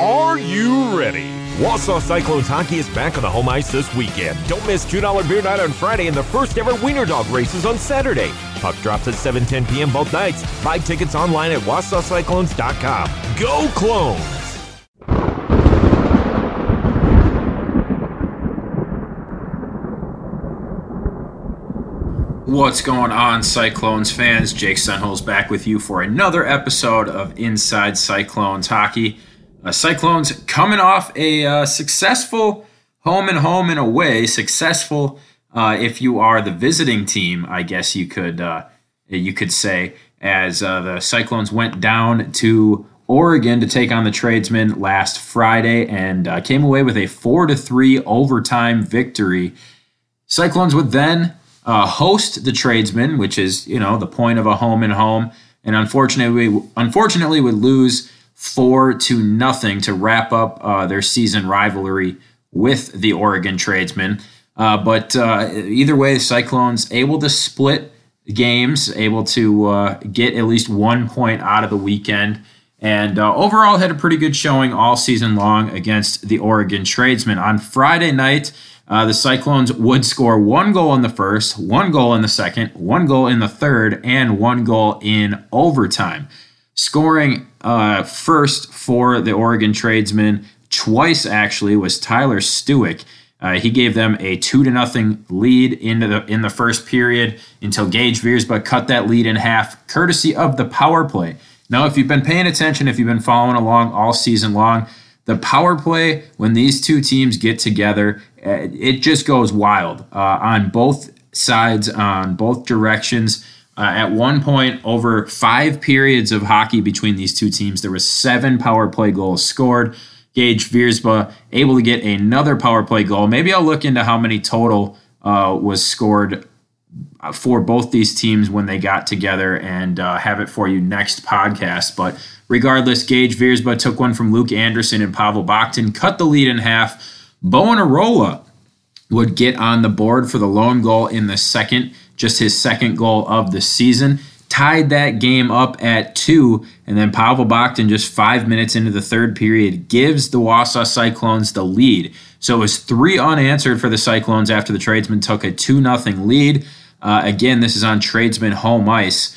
Are you ready? Wausau Cyclones hockey is back on the home ice this weekend. Don't miss $2 beer night on Friday and the first ever Wiener Dog races on Saturday. Puck drops at 7:10 p.m. both nights. Buy tickets online at wausaucyclones.com. Go Clones! What's going on, Cyclones fans? Jake Sunholz back with you for another episode of Inside Cyclones Hockey. Uh, Cyclones coming off a uh, successful home and home and away. Successful uh, if you are the visiting team, I guess you could uh, you could say, as uh, the Cyclones went down to Oregon to take on the Tradesmen last Friday and uh, came away with a four to three overtime victory. Cyclones would then host the tradesmen, which is you know the point of a home and home, and unfortunately, we unfortunately would lose four to nothing to wrap up uh, their season rivalry with the Oregon tradesmen. Uh, but uh, either way, the Cyclones able to split games, able to uh, get at least one point out of the weekend. And uh, overall, had a pretty good showing all season long against the Oregon tradesmen. On Friday night, uh, the Cyclones would score one goal in the first, one goal in the second, one goal in the third, and one goal in overtime. Scoring uh, first for the Oregon tradesmen twice actually was Tyler Stewick. Uh, he gave them a two to nothing lead into the in the first period until Gage Viersba cut that lead in half, courtesy of the power play. Now, if you've been paying attention, if you've been following along all season long, the power play when these two teams get together uh, it just goes wild uh, on both sides, on both directions. Uh, at one point, over five periods of hockey between these two teams, there was seven power play goals scored. Gage Viersba able to get another power play goal. Maybe I'll look into how many total uh, was scored for both these teams when they got together and uh, have it for you next podcast. But regardless, Gage Viersba took one from Luke Anderson and Pavel Bakhtin, cut the lead in half Bowen Arola would get on the board for the lone goal in the second, just his second goal of the season. Tied that game up at two, and then Pavel Bakhtin, just five minutes into the third period, gives the Wausau Cyclones the lead. So it was three unanswered for the Cyclones after the tradesmen took a 2 0 lead. Uh, again, this is on tradesman home ice.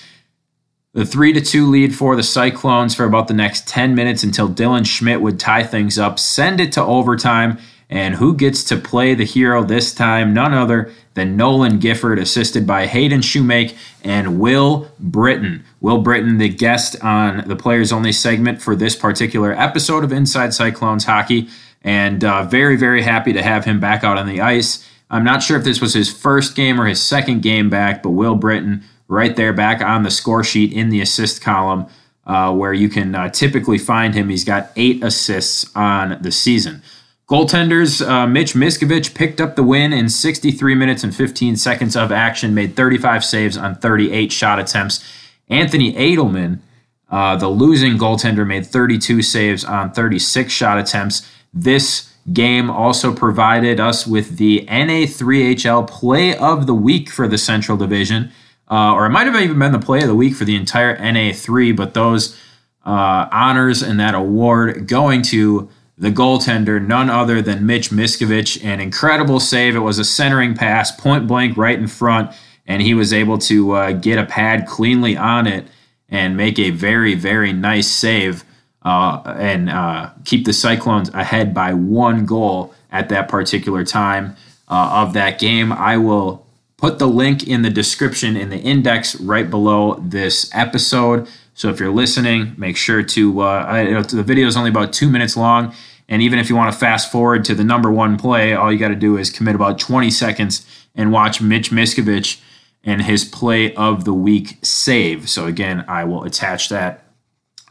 The 3 to 2 lead for the Cyclones for about the next 10 minutes until Dylan Schmidt would tie things up, send it to overtime, and who gets to play the hero this time? None other than Nolan Gifford, assisted by Hayden Shoemake and Will Britton. Will Britton, the guest on the Players Only segment for this particular episode of Inside Cyclones Hockey. And uh, very, very happy to have him back out on the ice. I'm not sure if this was his first game or his second game back, but Will Britton right there back on the score sheet in the assist column. Uh, where you can uh, typically find him. He's got eight assists on the season. Goaltenders, uh, Mitch Miskovich picked up the win in 63 minutes and 15 seconds of action, made 35 saves on 38 shot attempts. Anthony Adelman, uh, the losing goaltender, made 32 saves on 36 shot attempts. This game also provided us with the NA3HL Play of the Week for the Central Division, uh, or it might have even been the Play of the Week for the entire NA3, but those uh, honors and that award going to the goaltender, none other than Mitch Miskovich. An incredible save. It was a centering pass, point blank, right in front, and he was able to uh, get a pad cleanly on it and make a very, very nice save uh, and uh, keep the Cyclones ahead by one goal at that particular time uh, of that game. I will put the link in the description in the index right below this episode. So if you're listening, make sure to, uh, I, the video is only about two minutes long. And even if you want to fast forward to the number one play, all you got to do is commit about 20 seconds and watch Mitch Miskovich and his play of the week save. So again, I will attach that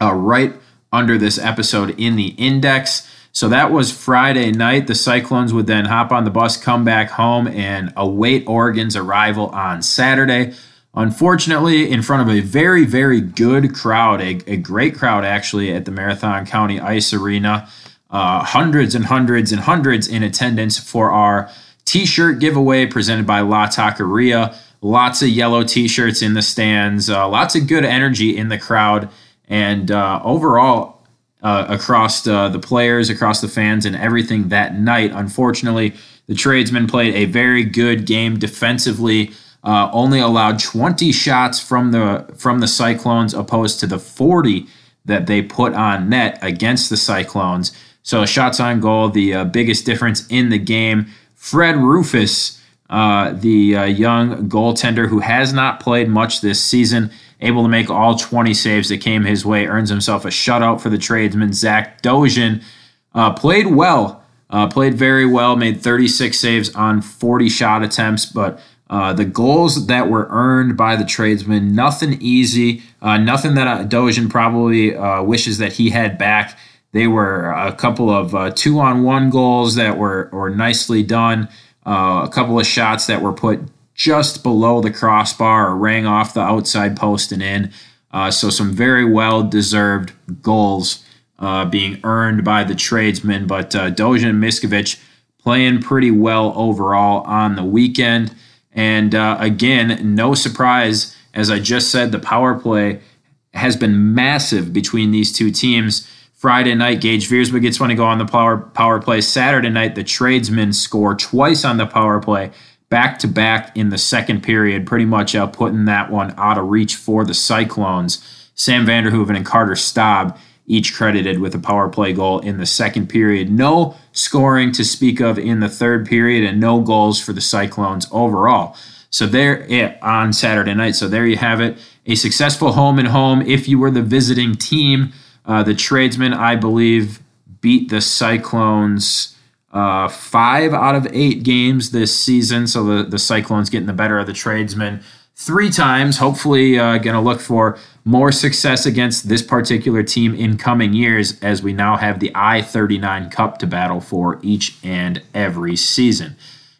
uh, right under this episode in the index. So that was Friday night. The Cyclones would then hop on the bus, come back home, and await Oregon's arrival on Saturday. Unfortunately, in front of a very, very good crowd, a, a great crowd actually at the Marathon County Ice Arena, uh, hundreds and hundreds and hundreds in attendance for our t shirt giveaway presented by La Taqueria. Lots of yellow t shirts in the stands, uh, lots of good energy in the crowd, and uh, overall, uh, across the, the players, across the fans, and everything that night. Unfortunately, the tradesmen played a very good game defensively. Uh, only allowed 20 shots from the from the Cyclones, opposed to the 40 that they put on net against the Cyclones. So shots on goal, the uh, biggest difference in the game. Fred Rufus, uh, the uh, young goaltender who has not played much this season, able to make all 20 saves that came his way, earns himself a shutout for the tradesman. Zach Dozhin uh, played well, uh, played very well, made 36 saves on 40 shot attempts, but uh, the goals that were earned by the tradesmen, nothing easy, uh, nothing that uh, probably uh, wishes that he had back. They were a couple of uh, two on one goals that were, were nicely done, a couple of shots that were put just below the crossbar or rang off the outside post and in. so, some very well deserved goals being earned by the tradesmen. But uh, Dozhin and Miskovich playing pretty well overall on the weekend. And uh, again, no surprise, as I just said, the power play has been massive between these two teams. Friday night, Gage Viersma gets one to go on the power power play. Saturday night, the tradesmen score twice on the power play, back to back in the second period, pretty much uh, putting that one out of reach for the Cyclones. Sam Vanderhoeven and Carter Staub each credited with a power play goal in the second period. No scoring to speak of in the third period, and no goals for the Cyclones overall. So there yeah, on Saturday night. So there you have it. A successful home and home. If you were the visiting team, uh, the tradesmen, I believe, beat the Cyclones uh, five out of eight games this season. So the, the Cyclones getting the better of the tradesmen three times. Hopefully, uh, going to look for more success against this particular team in coming years as we now have the I 39 Cup to battle for each and every season.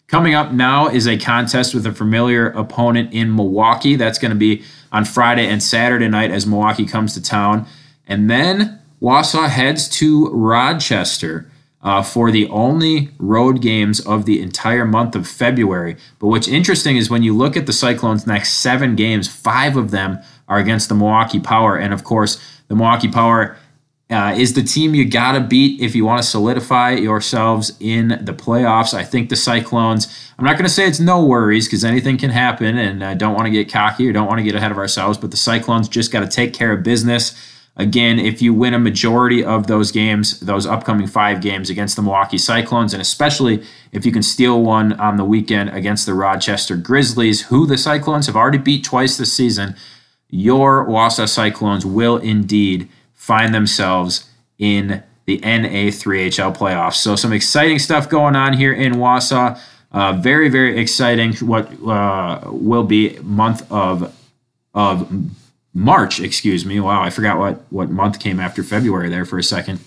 Coming up now is a contest with a familiar opponent in Milwaukee. That's going to be on Friday and Saturday night as Milwaukee comes to town. And then Wausau heads to Rochester uh, for the only road games of the entire month of February. But what's interesting is when you look at the Cyclones' next seven games, five of them are against the Milwaukee Power. And of course, the Milwaukee Power uh, is the team you got to beat if you want to solidify yourselves in the playoffs. I think the Cyclones, I'm not going to say it's no worries because anything can happen and I don't want to get cocky or don't want to get ahead of ourselves, but the Cyclones just got to take care of business Again, if you win a majority of those games, those upcoming five games against the Milwaukee Cyclones, and especially if you can steal one on the weekend against the Rochester Grizzlies, who the Cyclones have already beat twice this season, your Wausau Cyclones will indeed find themselves in the NA3HL playoffs. So, some exciting stuff going on here in Wausau. Uh, very, very exciting. What uh, will be month of of March, excuse me. Wow, I forgot what, what month came after February there for a second.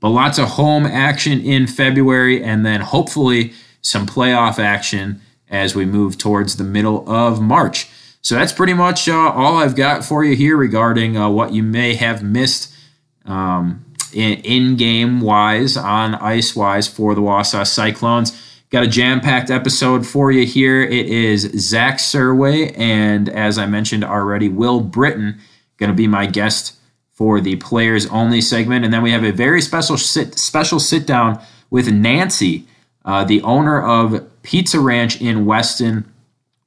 But lots of home action in February, and then hopefully some playoff action as we move towards the middle of March. So that's pretty much uh, all I've got for you here regarding uh, what you may have missed um, in game wise, on ice wise for the Wausau Cyclones. Got a jam packed episode for you here. It is Zach Surway, and as I mentioned already, Will Britton going to be my guest for the players only segment. And then we have a very special sit, special sit down with Nancy, uh, the owner of Pizza Ranch in Weston,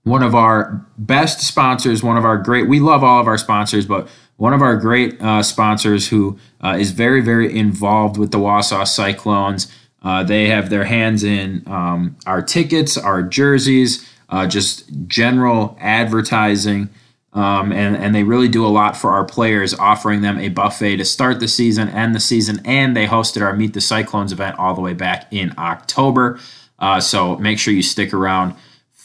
one of our best sponsors, one of our great, we love all of our sponsors, but one of our great uh, sponsors who uh, is very, very involved with the Wausau Cyclones. Uh, they have their hands in um, our tickets, our jerseys, uh, just general advertising. Um, and, and they really do a lot for our players, offering them a buffet to start the season, end the season, and they hosted our Meet the Cyclones event all the way back in October. Uh, so make sure you stick around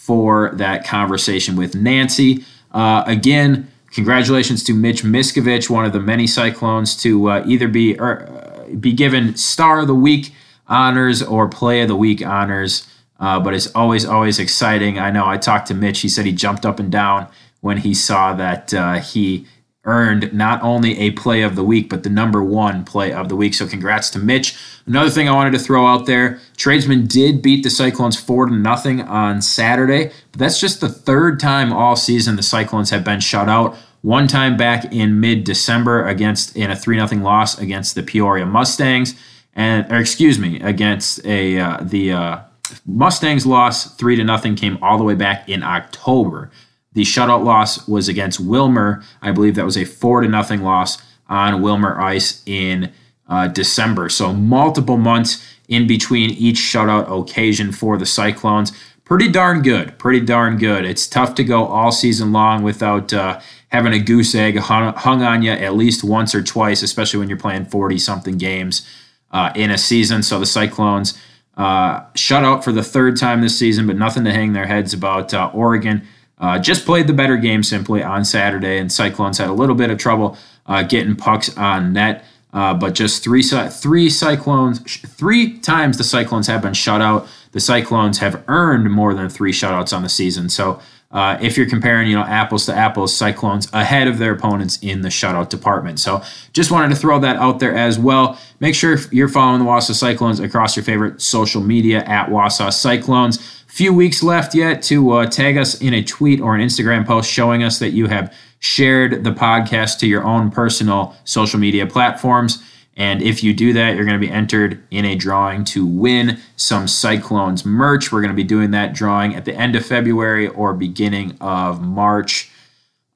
for that conversation with Nancy. Uh, again, congratulations to Mitch Miskovich, one of the many Cyclones to uh, either be or, er, be given Star of the Week honors or play of the week honors. Uh, but it's always, always exciting. I know I talked to Mitch. He said he jumped up and down when he saw that uh, he earned not only a play of the week, but the number one play of the week. So congrats to Mitch. Another thing I wanted to throw out there Tradesmen did beat the Cyclones 4 to nothing on Saturday, but that's just the third time all season the Cyclones have been shut out. one time back in mid-December against in a three nothing loss against the Peoria Mustangs, and or excuse me, against a uh, the uh, Mustangs loss three to nothing came all the way back in October. The shutout loss was against Willmar. I believe that was a four to nothing loss on Willmar ice in uh, December. So multiple months in between each shutout occasion for the Cyclones. Pretty darn good. Pretty darn good. It's tough to go all season long without uh, having a goose egg hung, on you at least once or twice, especially when you're playing 40 something games uh, in a season. So the Cyclones uh, shut out for the third time this season, but nothing to hang their heads about. Uh, Oregon uh, just played the better game simply on Saturday, and Cyclones had a little bit of trouble uh, getting pucks on net. Uh, but just three three Cyclones, three times the Cyclones have been shut out. The Cyclones have earned more than three shutouts on the season. So uh, if you're comparing, you know, apples to apples, Cyclones ahead of their opponents in the shutout department. So just wanted to throw that out there as well. Make sure you're following the Wausau Cyclones across your favorite social media at Wausau Cyclones. Few weeks left yet to uh, tag us in a tweet or an Instagram post showing us that you have shared the podcast to your own personal social media platforms. And if you do that, you're going to be entered in a drawing to win some Cyclones merch. We're going to be doing that drawing at the end of February or beginning of March.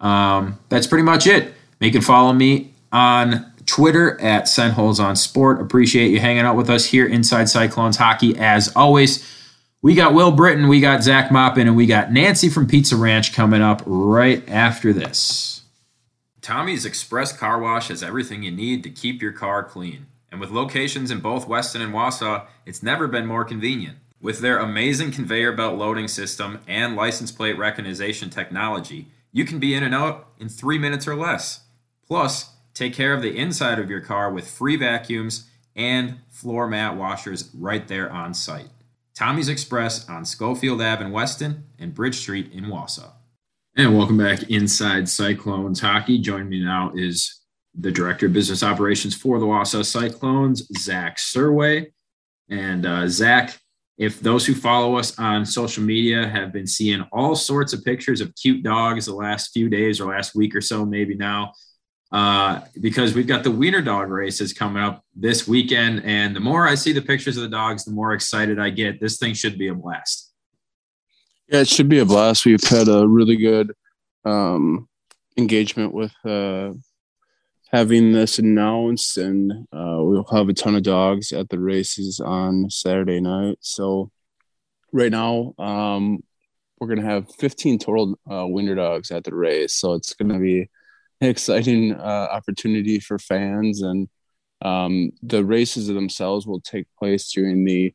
Um, that's pretty much it. Make it follow me on Twitter at Sunholz on Sport. Appreciate you hanging out with us here inside Cyclones Hockey as always. We got Will Britton, we got Zach Moppin, and we got Nancy from Pizza Ranch coming up right after this. Tommy's Express Car Wash has everything you need to keep your car clean. And with locations in both Weston and Wausau, it's never been more convenient. With their amazing conveyor belt loading system and license plate recognition technology, you can be in and out in three minutes or less. Plus, take care of the inside of your car with free vacuums and floor mat washers right there on site. Tommy's Express on Schofield Ave in Weston and Bridge Street in Wausau. And welcome back inside Cyclones Hockey. Joining me now is the Director of Business Operations for the Wausau Cyclones, Zach Surway. And uh, Zach, if those who follow us on social media have been seeing all sorts of pictures of cute dogs the last few days or last week or so, maybe now, uh, because we've got the Wiener Dog races coming up this weekend. And the more I see the pictures of the dogs, the more excited I get. This thing should be a blast. Yeah, it should be a blast. We've had a really good um, engagement with uh, having this announced, and uh, we'll have a ton of dogs at the races on Saturday night. So, right now, um, we're going to have 15 total uh, Wiener dogs at the race. So, it's going to be exciting uh, opportunity for fans. And um, the races themselves will take place during the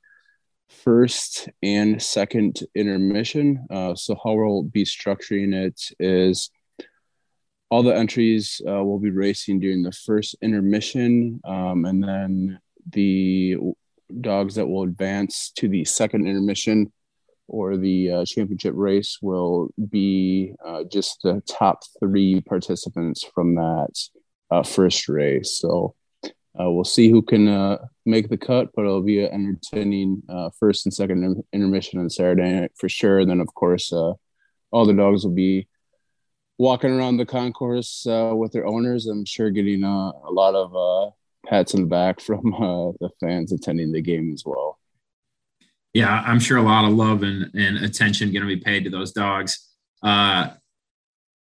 first and second intermission. Uh, so, how we'll be structuring it is all the entries uh, will be racing during the first intermission, um, and then the dogs that will advance to the second intermission or the uh, championship race will be uh, just the top three participants from that uh, first race. So uh, we'll see who can uh, make the cut, but it'll be an entertaining uh, first and second intermission on Saturday night for sure. And then, of course, all the dogs will be walking around the concourse with their owners. I'm sure getting a lot of pats in the back from the fans attending the game as well yeah, I'm sure a lot of love and, and attention going to be paid to those dogs. Uh,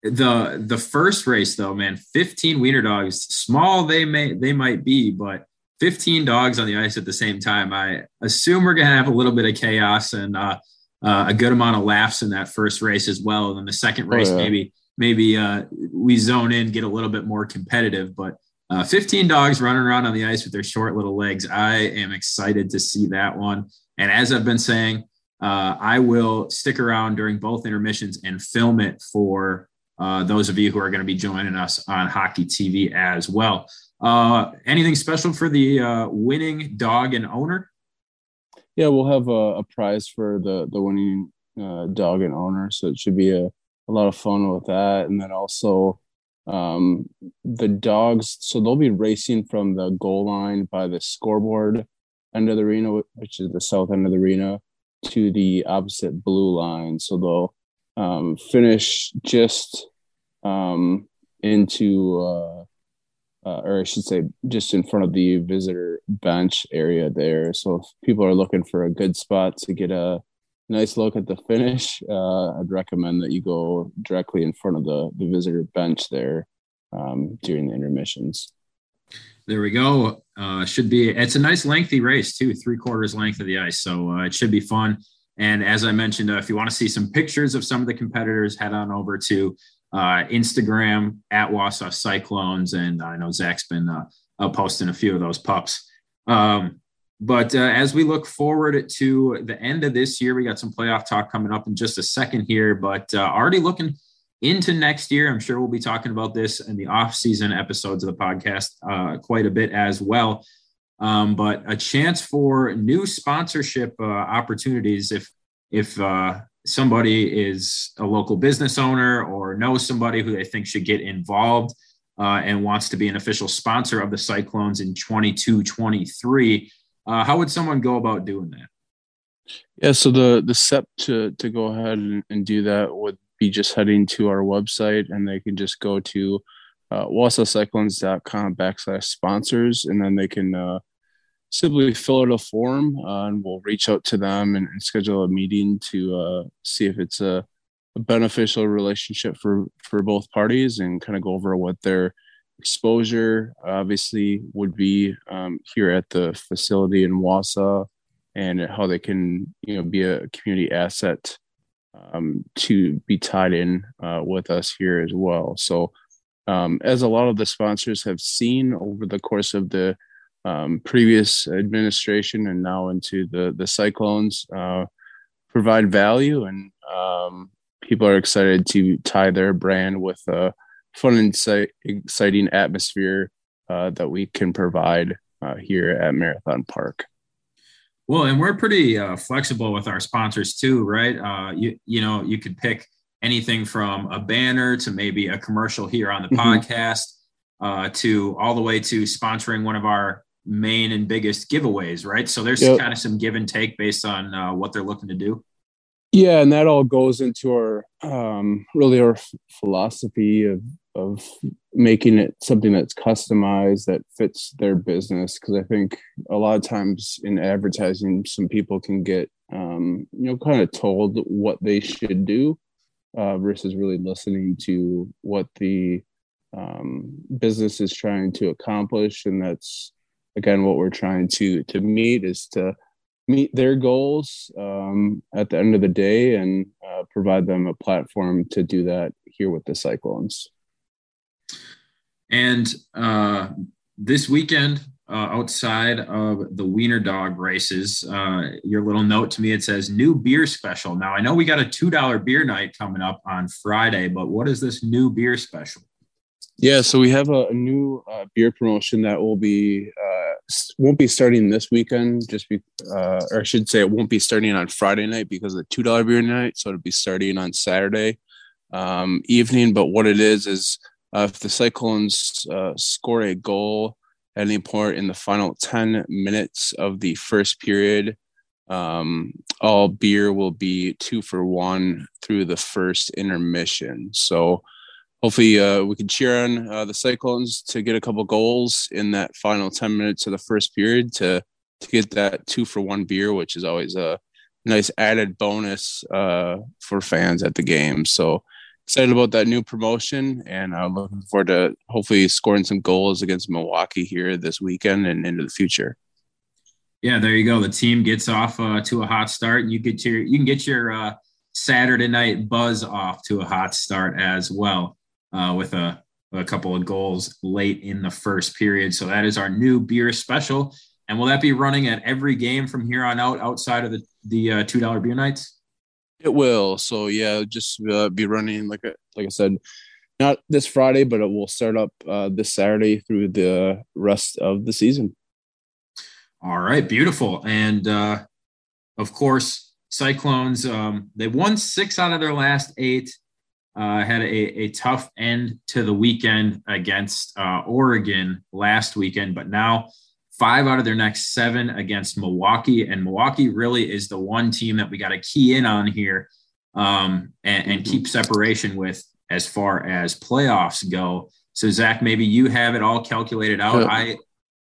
the the first race though, man, 15 wiener dogs, small they may they might be, but 15 dogs on the ice at the same time. I assume we're going to have a little bit of chaos and uh, uh, a good amount of laughs in that first race as well. And then the second oh, race, oh, yeah. maybe maybe uh, we zone in, get a little bit more competitive, but. Uh, 15 dogs running around on the ice with their short little legs. I am excited to see that one. And as I've been saying, uh, I will stick around during both intermissions and film it for uh, those of you who are going to be joining us on Hockey TV as well. Uh, anything special for the uh, winning dog and owner? Yeah, we'll have a, a prize for the the winning uh, dog and owner, so it should be a, a lot of fun with that. And then also um, the dogs, so they'll be racing from the goal line by the scoreboard end of the arena, which is the south end of the arena, to the opposite blue line. So they'll um, finish just um, into, uh, uh, or I should say, just in front of the visitor bench area there. So if people are looking for a good spot to get a nice look at the finish, uh, I'd recommend that you go directly in front of the the visitor bench there um, during the intermissions. There we go. Uh, should be. It's a nice lengthy race too, three quarters length of the ice, so uh, it should be fun. And as I mentioned, uh, if you want to see some pictures of some of the competitors, head on over to uh, Instagram at Wausau Cyclones, and I know Zach's been uh, posting a few of those pups. Um, but uh, as we look forward to the end of this year, we got some playoff talk coming up in just a second here, but already looking into next year. I'm sure we'll be talking about this in the off-season episodes of the podcast uh, quite a bit as well. Um, but a chance for new sponsorship uh, opportunities if if uh, somebody is a local business owner or knows somebody who they think should get involved uh, and wants to be an official sponsor of the Cyclones in 22 23. Uh, how would someone go about doing that? Yeah, so the the step to to go ahead and, and do that would be just heading to our website, and they can just go to uh, wausaucyclones.com backslash sponsors, and then they can uh, simply fill out a form, uh, and we'll reach out to them and, and schedule a meeting to uh, see if it's a, a, beneficial relationship for for both parties, and kind of go over what their exposure obviously would be um, here at the facility in Wausau and how they can you know be a community asset um, to be tied in uh, with us here as well. So um, as a lot of the sponsors have seen over the course of the um, previous administration and now into the the cyclones uh, provide value and um, people are excited to tie their brand with a fun and exciting atmosphere uh, that we can provide uh, here at Marathon Park. Well, and we're pretty uh, flexible with our sponsors too, right? Uh, you you know you could pick anything from a banner to maybe a commercial here on the mm-hmm. podcast uh, to all the way to sponsoring one of our main and biggest giveaways, right? So there's yep. kind of some give and take based on uh, what they're looking to do. Yeah, and that all goes into our um, really our philosophy of of making it something that's customized that fits their business. Because I think a lot of times in advertising, some people can get um, you know kind of told what they should do uh, versus really listening to what the um, business is trying to accomplish, and that's again what we're trying to to meet is to meet their goals um, at the end of the day and uh, provide them a platform to do that here with the cyclones and uh, this weekend uh, outside of the wiener dog races uh, your little note to me it says new beer special now i know we got a $2 beer night coming up on friday but what is this new beer special yeah, so we have a, a new uh, beer promotion that will be uh, won't be starting this weekend. Just be, uh, or I should say, it won't be starting on Friday night because of the two dollar beer night. So it'll be starting on Saturday um, evening. But what it is is uh, if the Cyclones uh, score a goal at any point in the final ten minutes of the first period, um, all beer will be two for one through the first intermission. So hopefully uh, we can cheer on uh, the Cyclones to get a couple goals in that final 10 minutes of the first period to to get that two for one beer, which is always a nice added bonus uh, for fans at the game. So excited about that new promotion and I'm looking forward to hopefully scoring some goals against Milwaukee here this weekend and into the future. Yeah, there you go. The team gets off uh, to a hot start. You get your you can get your uh, Saturday night buzz off to a hot start as well uh, with a, a couple of goals late in the first period. So that is our new beer special. And will that be running at every game from here on out outside of the, the uh, $2 beer nights? It will. So yeah, just uh, be running like like I said, not this Friday, but it will start up uh, this Saturday through the rest of the season. All right, beautiful. And uh, of course, Cyclones. Um, they won six out of their last eight. Uh, had a, a tough end to the weekend against uh, Oregon last weekend, but now five out of their next seven against Milwaukee. And Milwaukee really is the one team that we got to key in on here um, and, and, keep separation with as far as playoffs go. So Zach, maybe you have it all calculated out. I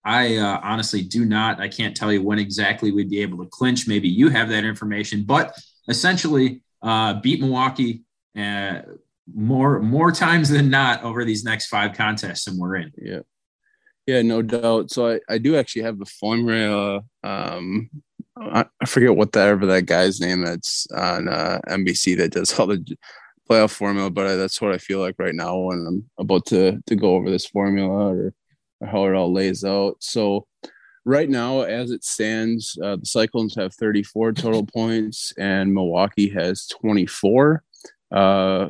I uh, honestly do not. I can't tell you when exactly we'd be able to clinch. Maybe you have that information, but essentially, uh, beat Milwaukee uh, more more times than not over these next five contests, and we're in. Yeah, yeah, no doubt. So I, I do actually have the formula. Um, I, I forget what that ever that guy's name that's on uh, NBC that does all the playoff formula, but I, that's what I feel like right now when I'm about to to go over this formula or how it all lays out. So right now, as it stands, uh, the Cyclones have 34 total points and Milwaukee has 24. Uh,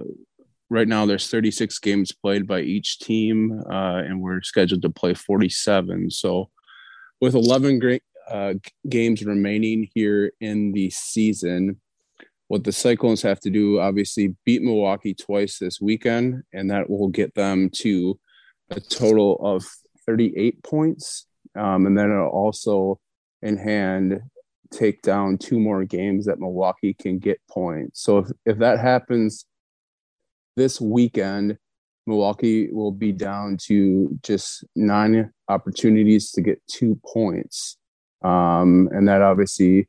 right now, there's 36 games played by each team, uh, and we're scheduled to play 47. So with 11 great, uh, games remaining here in the season, what the Cyclones have to do, obviously, beat Milwaukee twice this weekend, and that will get them to a total of 38 points. Um, and then it'll also in hand take down two more games that Milwaukee can get points. So if, if that happens this weekend, Milwaukee will be down to just nine opportunities to get two points. Um, and that obviously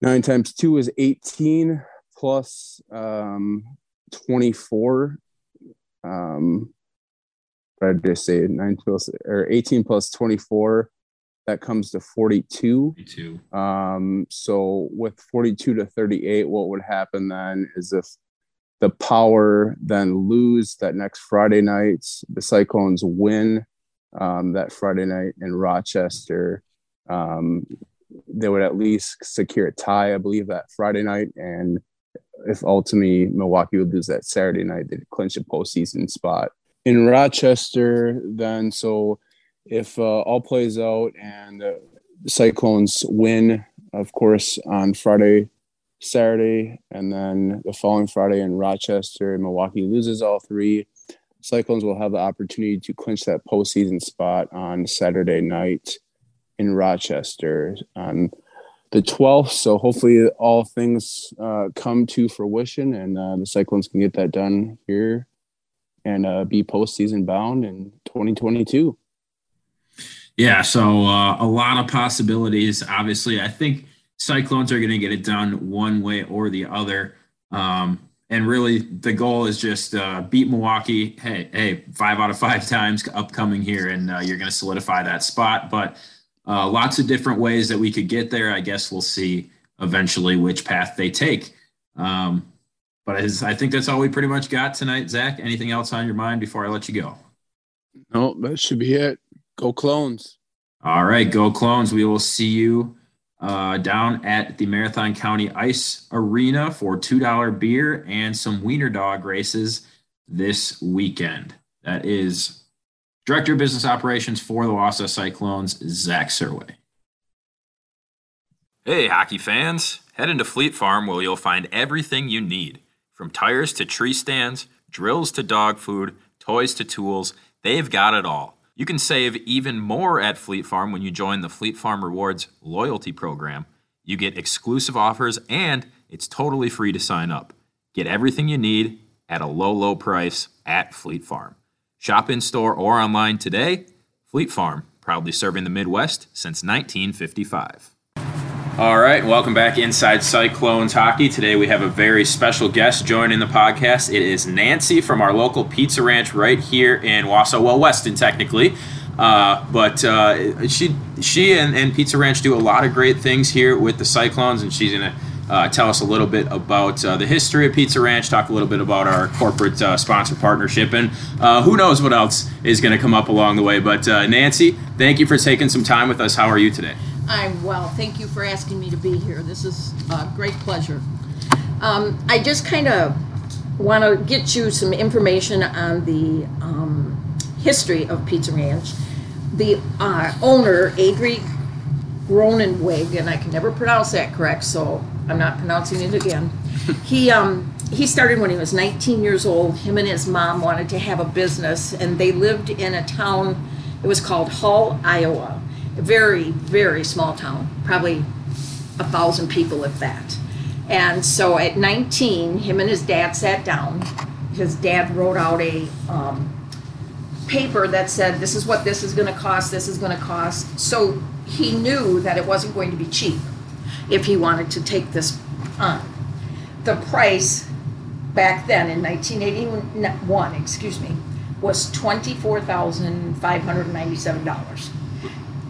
nine times two is 18 plus um, 24. Um, what did I just say nine plus or 18 plus 24, that comes to 42. 42. Um, so with 42 to 38, what would happen then is if the power then lose that next Friday night, the Cyclones win um, that Friday night in Rochester. Um, they would at least secure a tie, I believe, that Friday night. And if ultimately Milwaukee would lose that Saturday night, they'd clinch a postseason spot in Rochester, then so if uh, all plays out and the Cyclones win, of course, on Friday, Saturday, and then the following Friday in Rochester, Milwaukee loses all three. Cyclones will have the opportunity to clinch that postseason spot on Saturday night in Rochester on the 12th. So hopefully, all things uh, come to fruition and uh, the Cyclones can get that done here and uh, be postseason bound in 2022. Yeah, so uh, a lot of possibilities. Obviously, I think Cyclones are going to get it done one way or the other. Um, and really, the goal is just uh, beat Milwaukee. Hey, hey, five out of five times upcoming here, and uh, you're going to solidify that spot. But uh, lots of different ways that we could get there. I guess we'll see eventually which path they take. Um, but I think that's all we pretty much got tonight. Zach, anything else on your mind before I let you go? No, that should be it. Go clones. All right, go clones. We will see you uh, down at the Marathon County Ice Arena for $2 beer and some wiener dog races this weekend. That is Director of Business Operations for the Wausau Cyclones, Zach Serway. Hey, hockey fans. Head into Fleet Farm where you'll find everything you need from tires to tree stands, drills to dog food, toys to tools, they've got it all. You can save even more at Fleet Farm when you join the Fleet Farm Rewards loyalty program. You get exclusive offers and it's totally free to sign up. Get everything you need at a low, low price at Fleet Farm. Shop in store or online today. Fleet Farm, proudly serving the Midwest since 1955. All right, welcome back inside Cyclones Hockey. Today we have a very special guest joining the podcast. It is Nancy from our local pizza ranch right here in Wausau, well, Weston technically. Uh, but uh, she she and, and, Pizza Ranch do a lot of great things here with the Cyclones, and she's going to uh, tell us a little bit about uh, the history of Pizza Ranch, talk a little bit about our corporate uh, sponsor partnership, and uh, who knows what else is going to come up along the way. But Nancy, thank you for taking some time with us. How are you today? I'm well. Thank you for asking me to be here. This is a great pleasure. Um, I just kind of want to get you some information on the um, history of Pizza Ranch. The uh, owner, Adrie Groeneweg, and I can never pronounce that correct, so I'm not pronouncing it again. he um, he started when he was 19 years old. Him and his mom wanted to have a business, and they lived in a town. It was called Hull, Iowa very, very small town, probably a thousand people, if that. And so at 19, him and his dad sat down his dad wrote out a um, paper that said, this is what this is gonna cost, this is gonna cost. So he knew that it wasn't going to be cheap if he wanted to take this on. The price back then in 1981, excuse me, was $24,597.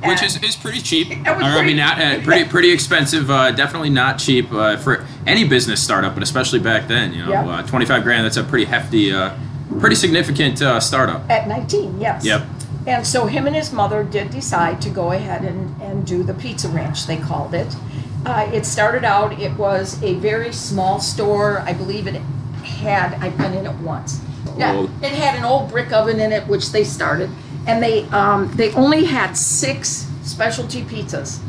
Which is, is pretty cheap. Was I pretty- mean, not uh, pretty pretty expensive. Uh, definitely not cheap uh, for any business startup, but especially back then. You know, Yep. uh, twenty five grand. That's a pretty hefty, uh, pretty significant uh, startup. At 19, yes. Yep. And so him and his mother did decide to go ahead and, and do the Pizza Ranch, they called it. Uh, it started out, it was a very small store. I believe it had, I've been in it once. Yeah, it had an old brick oven in it, which they started. And they, um, they only had six specialty pizzas.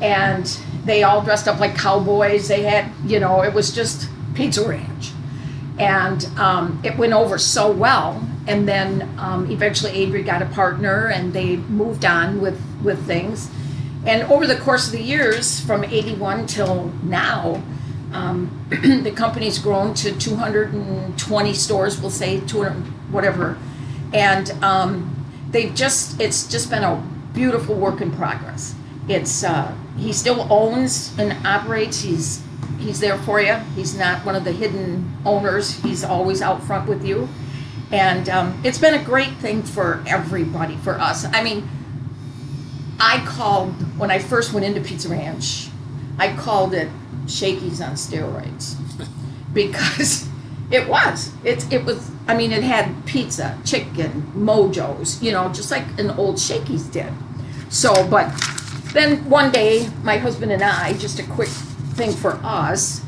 And they all dressed up like cowboys. They had, you know, it was just Pizza Ranch and um, it went over so well. And then um, eventually Adrie got a partner, and they moved on with with things. And over the course of the years, from '81 till now, um, the company's grown to 220 stores. We'll say 200, whatever, and um, they've just it's just been a beautiful work in progress. It's uh, he still owns and operates. He's he's there for you. He's not one of the hidden owners. He's always out front with you. And um, it's been a great thing for everybody, for us. I mean, I called, when I first went into Pizza Ranch, I called it Shakey's on steroids. because it was. It, it was, I mean, it had pizza, chicken, mojos, you know, just like an old Shakey's did. So, but then one day, my husband and I, just a quick thing for us,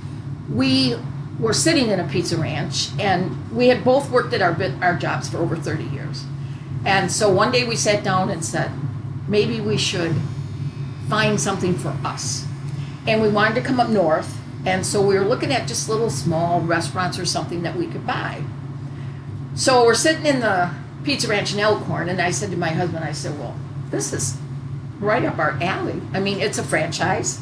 we were sitting in a pizza ranch and we had both worked at our bit, our jobs for over 30 years. And so one day we sat down and said, maybe we should find something for us. And we wanted to come up north, and so we were looking at just little small restaurants or something that we could buy. So we're sitting in the pizza ranch in Elkhorn, and I said to my husband, I said, Well, this is right up our alley. I mean, it's a franchise.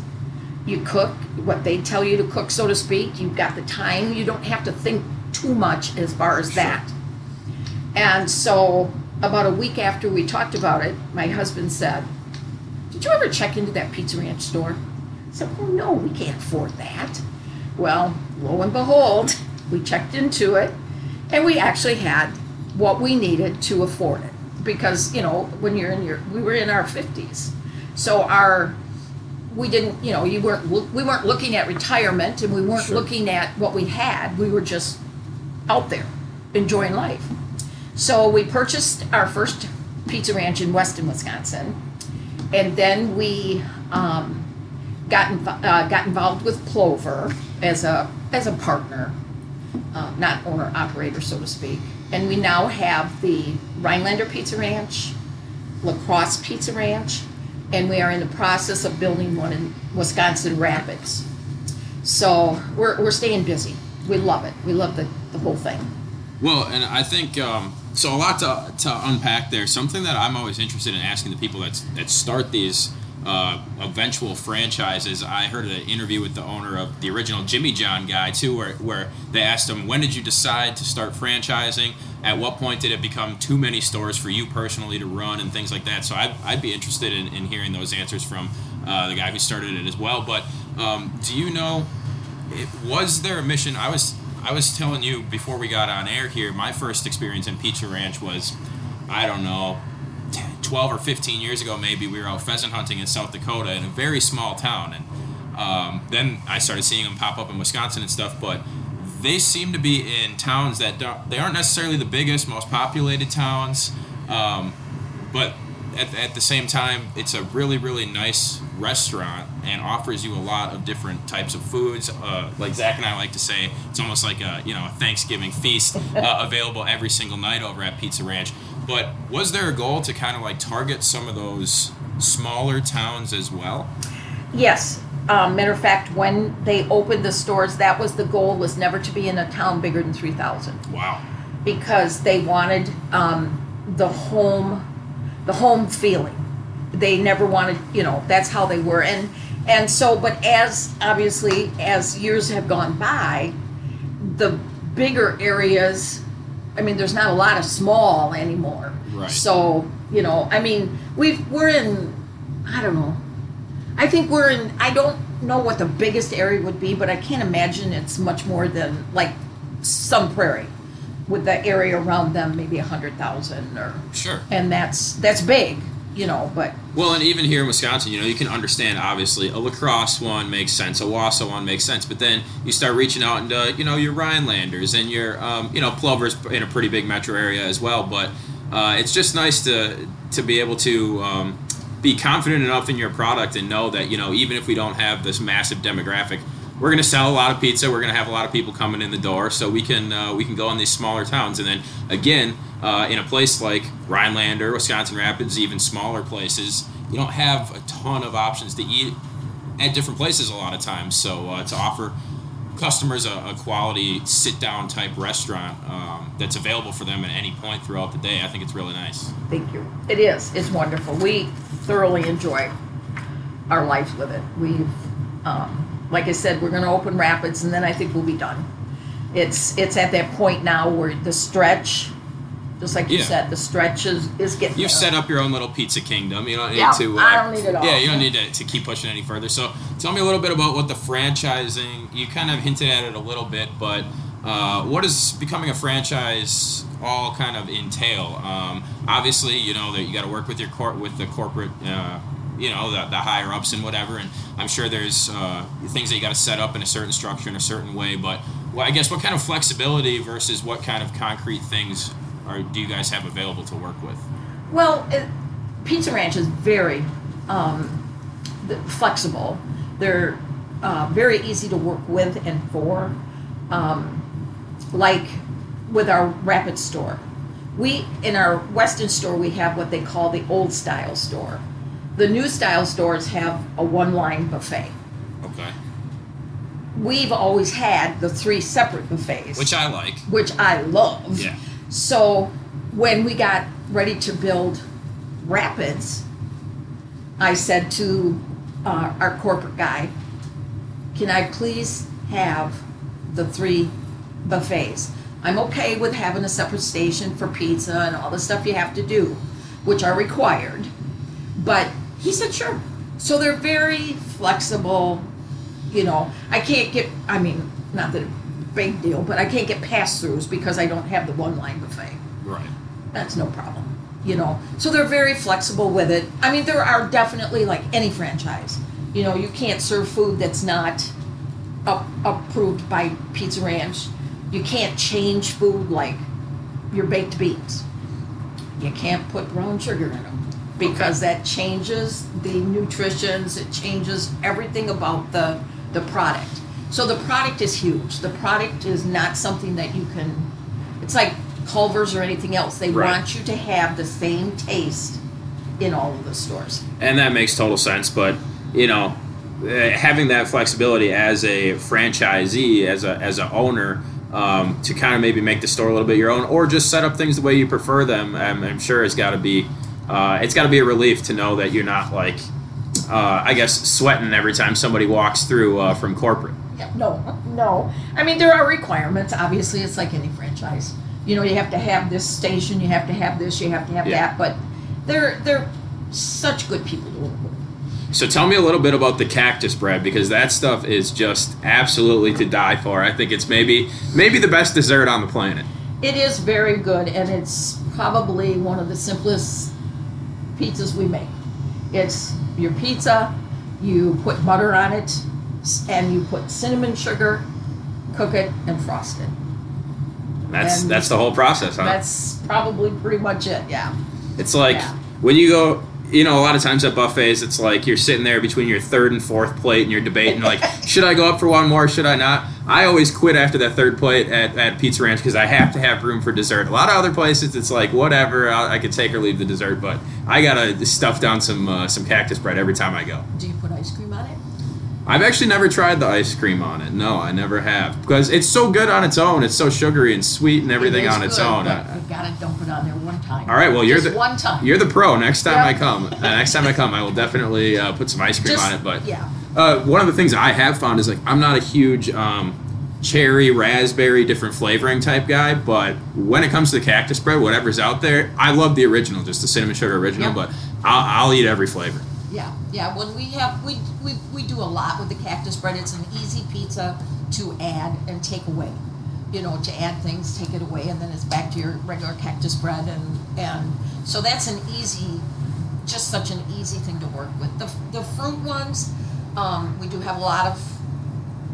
You cook what they tell you to cook, so to speak. You've got the time. You don't have to think too much as far as that. And so, about a week after we talked about it, my husband said, Did you ever check into that Pizza Ranch store? Said, Oh, no, we can't afford that. Well, lo and behold, we checked into it and we actually had what we needed to afford it. Because, you know, when you're in your, we were in our 50s. So our, we didn't, you know, you weren't, we weren't looking at retirement and we weren't looking at what we had. We were just out there enjoying life. So we purchased our first pizza ranch in Weston, Wisconsin, and then we um, got inv- uh, got involved with Plover as a as a partner, uh, not owner operator, so to speak. And we now have the Rhinelander Pizza Ranch, Lacrosse Pizza Ranch, and we are in the process of building one in Wisconsin Rapids. So we're, we're staying busy. We love it. We love the, the whole thing. Well, and I think um, so. A lot to, to unpack there. Something that I'm always interested in asking the people that that start these uh, eventual franchises. I heard an interview with the owner of the original Jimmy John guy too, where where they asked him, "When did you decide to start franchising? At what point did it become too many stores for you personally to run and things like that?" So I'd, I'd be interested in, in hearing those answers from uh, the guy who started it as well. But um, do you know? it, was there a mission? I was I was telling you before we got on air here. My first experience in Pizza Ranch was, I don't know, 10, 12 or 15 years ago maybe. We were out pheasant hunting in South Dakota in a very small town, and um, then I started seeing them pop up in Wisconsin and stuff. But they seem to be in towns that don't, they aren't necessarily the biggest, most populated towns, um, but at, at the same time, it's a really, really nice restaurant and offers you a lot of different types of foods. Uh, like Zach and I like to say, it's almost like a you know a Thanksgiving feast uh, available every single night over at Pizza Ranch. But was there a goal to kind of like target some of those smaller towns as well? Yes. Um, matter of fact, when they opened the stores, that was the goal was never to be in a town bigger than 3,000 Wow. because they wanted um, the home, the home feeling. They never wanted, you know, that's how they were. And and so, but as obviously as years have gone by, the bigger areas, I mean, there's not a lot of small anymore. Right. So, you know, I mean, we've, we're in, I don't know. I think we're in, I don't know what the biggest area would be, but I can't imagine it's much more than like Sun Prairie with the area around them, maybe a hundred thousand or, Sure. and that's, that's big, you know, but Well, and even here in Wisconsin, you know, you can understand obviously a La Crosse one makes sense, a Wausau one makes sense, but then you start reaching out into you know your Rhinelanders and your um, you know Plover's in a pretty big metro area as well. But uh, it's just nice to to be able to um, be confident enough in your product and know that you know even if we don't have this massive demographic. We're going to sell a lot of pizza. We're going to have a lot of people coming in the door, so we can uh, we can go in these smaller towns, and then again, uh, in a place like Rhinelander, Wisconsin Rapids, even smaller places, you don't have a ton of options to eat at different places a lot of times. So uh, to offer customers a, a quality sit-down type restaurant um, that's available for them at any point throughout the day, I think it's really nice. Thank you. It is. It's wonderful. We thoroughly enjoy our life with it. We've, um, like I said, we're going to open Rapids, and then I think we'll be done. It's it's at that point now where the stretch, just like you Yeah. said, the stretch is, is getting. You've there. set up your own little pizza kingdom. You don't need Yeah, to. Uh, I don't need it all. Yeah, you don't need to, to keep pushing any further. So tell me a little bit about what the franchising. You kind of hinted at it a little bit, but uh, what does becoming a franchise all kind of entail? Um, obviously, you know that you got to work with your court with the corporate. Uh, you know the, the higher ups and whatever and i'm sure there's uh, things that you got to set up in a certain structure in a certain way but well, i guess what kind of flexibility versus what kind of concrete things are do you guys have available to work with Well, it, Pizza Ranch is very um, flexible. They're uh, very easy to work with and for. Um, like with our Rapid store, we in our Weston store we have what they call the old style store. The new style stores have a one line buffet. okay We've always had the three separate buffets which i like which I love. Yeah. So when we got ready to build Rapids, I said to uh, our corporate guy, "Can I please have the three buffets? I'm okay with having a separate station for pizza and all the stuff you have to do, which are required." But he said, "Sure." So they're very flexible you know, I can't get, I mean, not that a big deal, but I can't get pass throughs because I don't have the one line buffet. right That's no problem, you know. So they're very flexible with it. I mean, there are definitely like any franchise. You know, you can't serve food that's not up, approved by Pizza Ranch. You can't change food like your baked beans. You can't put brown sugar in them because that changes the nutritions. It changes everything about the the product. So the product is huge. The product is not something that you can. It's like Culver's or anything else. They Right. want you to have the same taste in all of the stores. and that makes total sense but you know uh, having that flexibility as a franchisee as a as a owner um, to kind of maybe make the store a little bit your own or just set up things the way you prefer them i'm, I'm sure it's got to be uh, it's got to be a relief to know that you're not like uh, i guess sweating every time somebody walks through uh, from corporate Yeah, no, no. I mean, there are requirements. Obviously, it's like any franchise. You know, you have to have this station, you have to have this, you have to have Yeah. that. But they're they're such good people to work with. So tell me a little bit about the cactus bread because that stuff is just absolutely to die for. I think it's maybe maybe the best dessert on the planet. It is very good, and it's probably one of the simplest pizzas we make. It's your pizza, you put butter on it, and you put cinnamon sugar, cook it, and frost it. That's And- that's the whole process, huh? That's probably pretty much it. Yeah. It's like Yeah. when you go, you know, a lot of times at buffets, it's like you're sitting there between your third and fourth plate and you're debating, like, should I go up for one more? Should I not? I always quit after that third plate at, at Pizza Ranch because I have to have room for dessert. A lot of other places, it's like, whatever, I, I could take or leave the dessert, but I gotta stuff down some uh, some cactus bread every time I go. Do you put ice cream on it? I've actually never tried the ice cream on it. No, I never have because it's so good on its own. It's so sugary and sweet and everything It on its good, own. but I- you gotta dump it on there one time. all right, well, you're Just the one time. You're the pro. Next time I come, uh, next time I come, I will definitely uh, put some ice cream Just- on it. But yeah. uh, one of the things I have found is like I'm not a huge um, cherry, raspberry, different flavoring type guy. But when it comes to the cactus bread, whatever's out there, I love the original, just the cinnamon sugar original. Yep. But I'll, I'll eat every flavor. Yeah, yeah. When we have we, we we do a lot with the cactus bread. It's an easy pizza to add and take away. You know, to add things, take it away, and then it's back to your regular cactus bread, and and so that's an easy, just such an easy thing to work with. The the fruit ones, um, we do have a lot of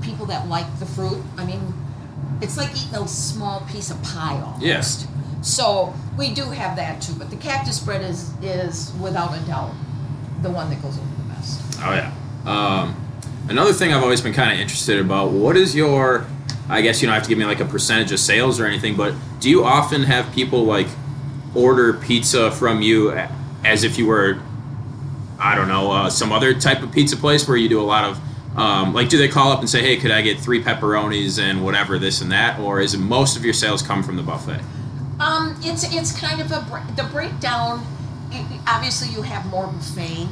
people that like the fruit. I mean, it's like eating a small piece of pie almost. Yes. So we do have that too, but the cactus bread is is without a doubt the one that goes over the best. Oh yeah. Um, another thing I've always been kind of interested about. What is your? I guess you don't have to give me like a percentage of sales or anything, but do you often have people like order pizza from you as if you were, I don't know, uh, some other type of pizza place where you do a lot of. Um, like, do they call up and say, "Hey, could I get three pepperonis and whatever this and that," or is most of your sales come from the buffet? Um, it's it's kind of a the breakdown. Obviously, you have more buffet,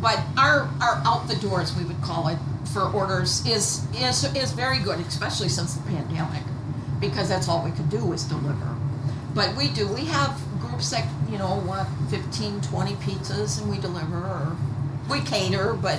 but our our out the doors we would call it for orders is is is very good, especially since the pandemic, because that's all we could do was deliver. But we do we have groups that you know want 15, 20 pizzas, and we deliver or we cater, but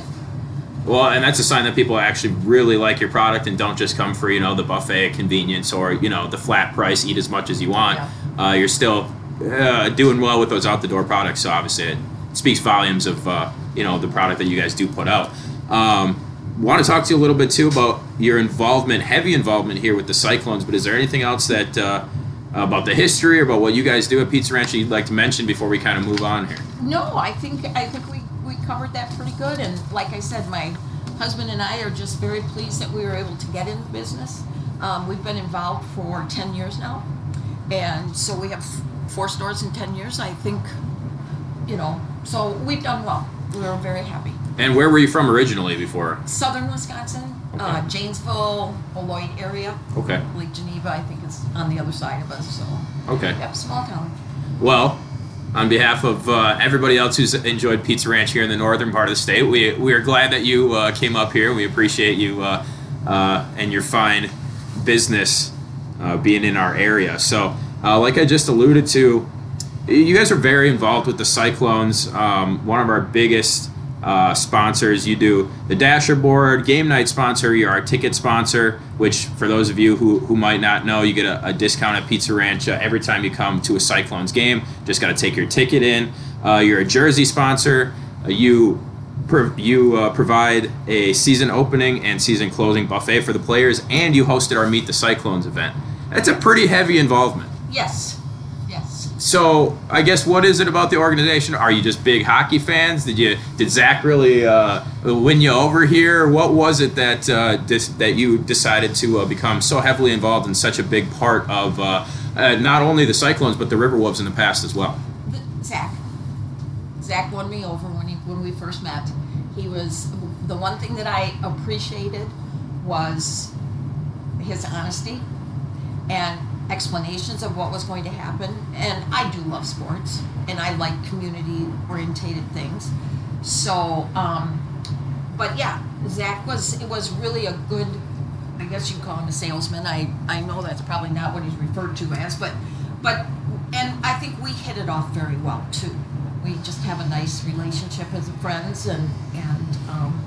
Well, and that's a sign that people actually really like your product and don't just come for you know the buffet convenience or you know the flat price, eat as much as you want. Uh, you're still uh, doing well with those out the door products, so obviously it speaks volumes of uh, you know the product that you guys do put out. Um, Want to talk to you a little bit too about your involvement, heavy involvement here with the Cyclones. But is there anything else that uh, about the history or about what you guys do at Pizza Ranch that you'd like to mention before we kind of move on here? No, I think I think we, we covered that pretty good. And like I said, my husband and I are just very pleased that we were able to get in the business. Um, we've been involved for ten years now, and so we have four stores in ten years. I think, you know, so we've done well. We're very happy. And where were you from originally before? Southern Wisconsin, uh, Janesville, Beloit area. Okay. Lake Geneva, I think, is on the other side of us. So, Okay. yep, small town. Well, on behalf of uh, everybody else who's enjoyed Pizza Ranch here in the northern part of the state, we, we are glad that you uh, came up here. We appreciate you uh, uh, and your fine business uh, being in our area. So, uh, like I just alluded to, you guys are very involved with the Cyclones. Um, one of our biggest sponsors. You do the Dasher board, game night sponsor. You're our ticket sponsor, which for those of you who, who might not know, you get a, a discount at Pizza Ranch uh, every time you come to a Cyclones game. Just got to take your ticket in. Uh, you're a jersey sponsor. Uh, you you uh, provide a season opening and season closing buffet for the players, and you hosted our Meet the Cyclones event. That's a pretty heavy involvement. Yes. So I guess what is it about the organization? Are you just big hockey fans? Did you did Zach really uh, win you over here? What was it that uh, dis- that you decided to uh, become so heavily involved in such a big part of uh, uh, not only the Cyclones but the Riverwolves in the past as well? Zach. Zach won me over when he when we first met. He was the one thing that I appreciated was his honesty and explanations of what was going to happen. And I do love sports and I like community orientated things. So, um, but yeah, Zach was it was really a good. I guess you call him a salesman. I I know that's probably not what he's referred to as, but but and I think we hit it off very well too. We just have a nice relationship as friends, and and um,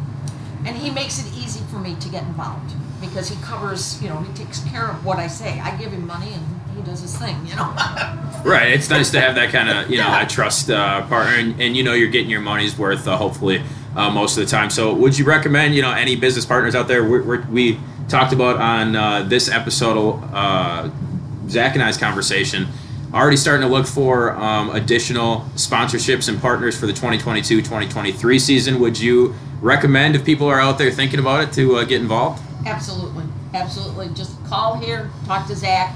and he makes it easy for me to get involved because he covers. You know, he takes care of what I say. I give him money, and he does his thing. You know. Right. It's nice to have that kind of you know Yeah. that trust uh, partner, and, and you know you're getting your money's worth uh, hopefully uh, most of the time. So would you recommend you know any business partners out there? We're, we're, we talked about on uh, this episode, uh, Zach and I's conversation. Already starting to look for um, additional sponsorships and partners for the 2022-2023 season. Would you recommend if people are out there thinking about it to uh, get involved? Absolutely, absolutely. Just call here, talk to Zach.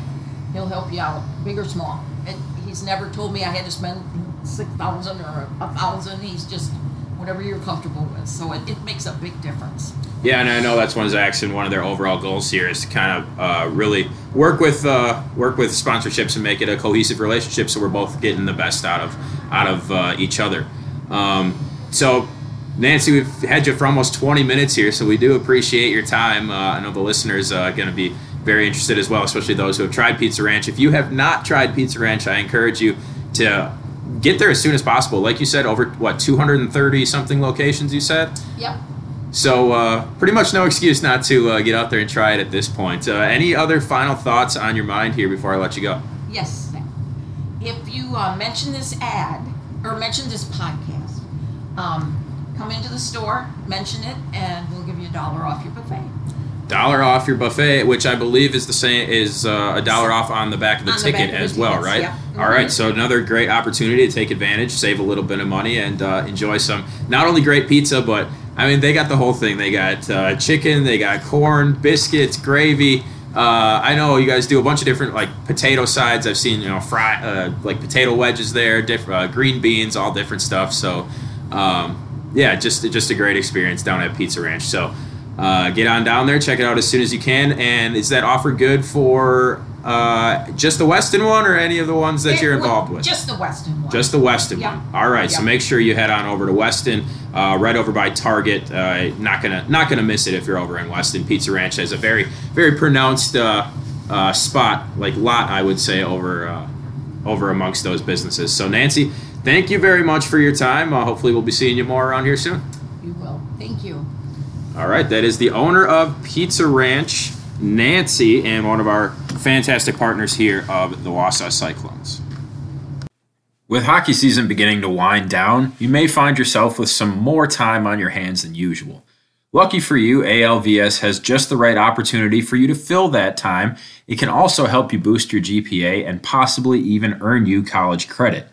He'll help you out, big or small. And he's never told me I had to spend six thousand or a thousand. He's just whatever you're comfortable with. So it, it makes a big difference. Yeah, and I know that's one of Zach's and one of their overall goals here is to kind of uh, really work with uh, work with sponsorships and make it a cohesive relationship, so we're both getting the best out of out of uh, each other. Um, so Nancy, we've had you for almost 20 minutes here, so we do appreciate your time. Uh, I know the listeners are going to be very interested as well, especially those who have tried Pizza Ranch. If you have not tried Pizza Ranch, I encourage you to get there as soon as possible. Like you said, over what 230 something locations you said. Yep. So uh, pretty much no excuse not to uh, get out there and try it at this point. Uh, any other final thoughts on your mind here before I let you go? Yes. If you uh, mention this ad or mention this podcast, um, come into the store, mention it, and we'll give you a dollar off your buffet. Dollar off your buffet, which I believe is the same is uh, a dollar off on the back of the On ticket back of the as well, tickets, right? yeah. All right, Mhm. so another great opportunity to take advantage, save a little bit of money, and uh, enjoy some not only great pizza, but I mean they got the whole thing. They got uh, chicken, they got corn, biscuits, gravy. Uh, I know you guys do a bunch of different like potato sides. I've seen you know fry uh, like potato wedges there, different uh, green beans, all different stuff. So um, yeah, just just a great experience down at Pizza Ranch. So uh, get on down there, check it out as soon as you can. And is that offer good for uh, just the Weston one or any of the ones that It you're would- involved with? Just the Weston one. Just the Weston Yeah. one. All right. So make sure you head on over to Weston, uh, right over by Target. Uh, not gonna not gonna miss it if you're over in Weston. Pizza Ranch has a very very pronounced uh, uh, spot, like lot, I would say, over uh, over amongst those businesses. So Nancy, thank you very much for your time. Uh, hopefully, we'll be seeing you more around here soon. You will. Thank you. All right, that is the owner of Pizza Ranch, Nancy, and one of our fantastic partners here of the Wausau Cyclones. With hockey season beginning to wind down, you may find yourself with some more time on your hands than usual. Lucky for you, ALVS has just the right opportunity for you to fill that time. It can also help you boost your GPA and possibly even earn you college credit.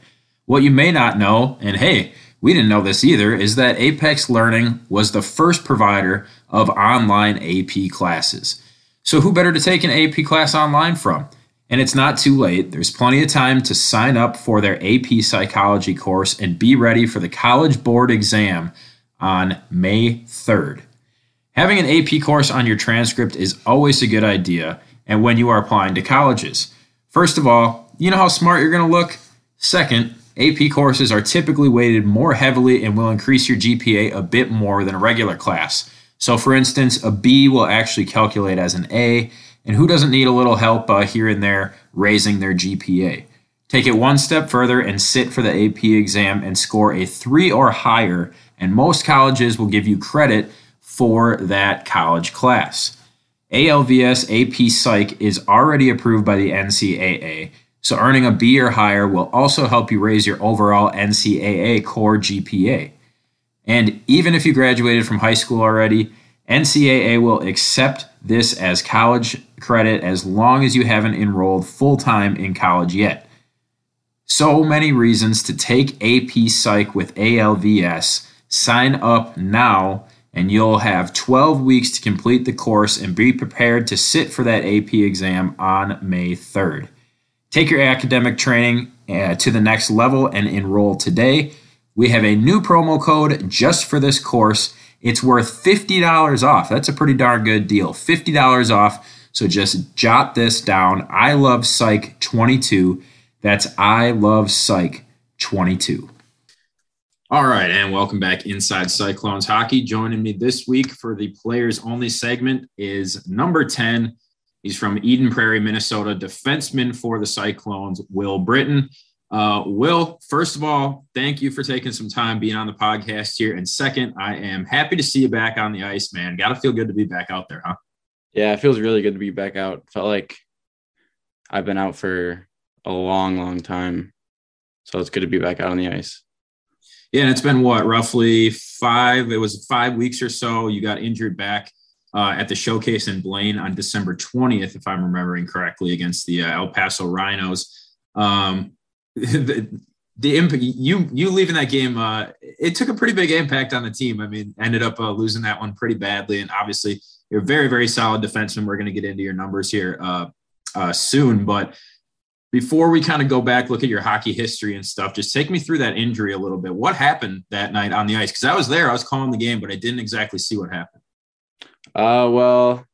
What you may not know, and hey, we didn't know this either, is that Apex Learning was the first provider of online AP classes. So, who better to take an AP class online from? And it's not too late. There's plenty of time to sign up for their AP psychology course and be ready for the College Board exam on May 3rd. Having an AP course on your transcript is always a good idea, and when you are applying to colleges. First of all, you know how smart you're going to look? Second, AP courses are typically weighted more heavily and will increase your GPA a bit more than a regular class. So, for instance, a B will actually calculate as an A, and who doesn't need a little help uh, here and there raising their GPA? Take it one step further and sit for the AP exam and score a three or higher, and most colleges will give you credit for that college class. ALVS AP Psych is already approved by the NCAA, so earning a B or higher will also help you raise your overall NCAA core GPA. And even if you graduated from high school already, NCAA will accept this as college credit as long as you haven't enrolled full time in college yet. So many reasons to take AP Psych with ALVS. Sign up now, and you'll have 12 weeks to complete the course and be prepared to sit for that AP exam on May 3rd. Take your academic training uh, to the next level and enroll today. We have a new promo code just for this course. It's worth $50 off. That's a pretty darn good deal. $50 off. So just jot this down. I love Psych 22. That's I love Psych 22. All right, and welcome back inside Cyclones Hockey. Joining me this week for the players only segment is number 10. He's from Eden Prairie, Minnesota, defenseman for the Cyclones, Will Britton. Uh, Will, first of all, thank you for taking some time being on the podcast here. And second, I am happy to see you back on the ice, man. Got to feel good to be back out there, huh? Yeah, it feels really good to be back out. Felt like I've been out for a long, long time. So it's good to be back out on the ice. Yeah, and it's been what, roughly five? It was five weeks or so. You got injured back uh, at the showcase in Blaine on December 20th, if I'm remembering correctly, against the uh, El Paso Rhinos. Um, the, the impact you you leaving that game, uh, it took a pretty big impact on the team. I mean, ended up uh, losing that one pretty badly, and obviously you're a very very solid defenseman. We're going to get into your numbers here uh, soon, but before we kind of go back, look at your hockey history and stuff, just take me through that injury a little bit. What happened that night on the ice? Because I was there, I was calling the game, but I didn't exactly see what happened. Uh, well,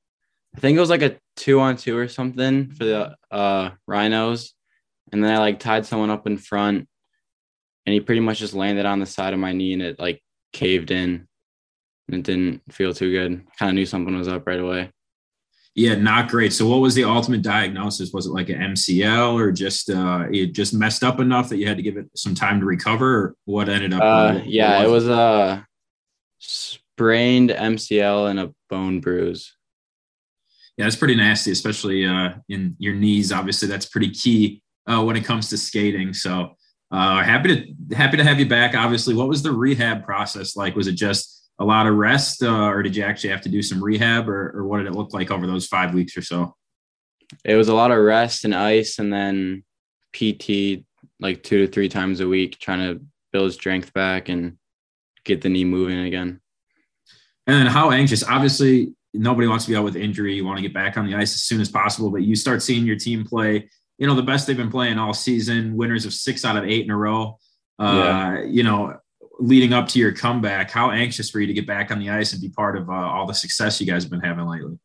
I think it was like a two on two or something for the uh Rhinos, and then I like tied someone up in front, and he pretty much just landed on the side of my knee, and it like caved in and it didn't feel too good. Kind of knew something was up right away. Yeah, not great. So, what was the ultimate diagnosis? Was it like an MCL, or just uh, it just messed up enough that you had to give it some time to recover? Or what ended up? Uh, yeah, it was a sprained MCL and a bone bruise. Yeah, it's pretty nasty, especially uh, in your knees. Obviously, that's pretty key uh, when it comes to skating. So, uh, happy to happy to have you back. Obviously, what was the rehab process like? Was it just a lot of rest, uh, or did you actually have to do some rehab, or, or what did it look like over those five weeks or so? It was a lot of rest and ice, and then PT like two to three times a week, trying to build strength back and get the knee moving again. And how anxious? Obviously, nobody wants to be out with injury. You want to get back on the ice as soon as possible, but you start seeing your team play. You know the best they've been playing all season, winners of six out of eight in a row. Uh, yeah. You know, leading up to your comeback, how anxious for you to get back on the ice and be part of uh, all the success you guys have been having lately?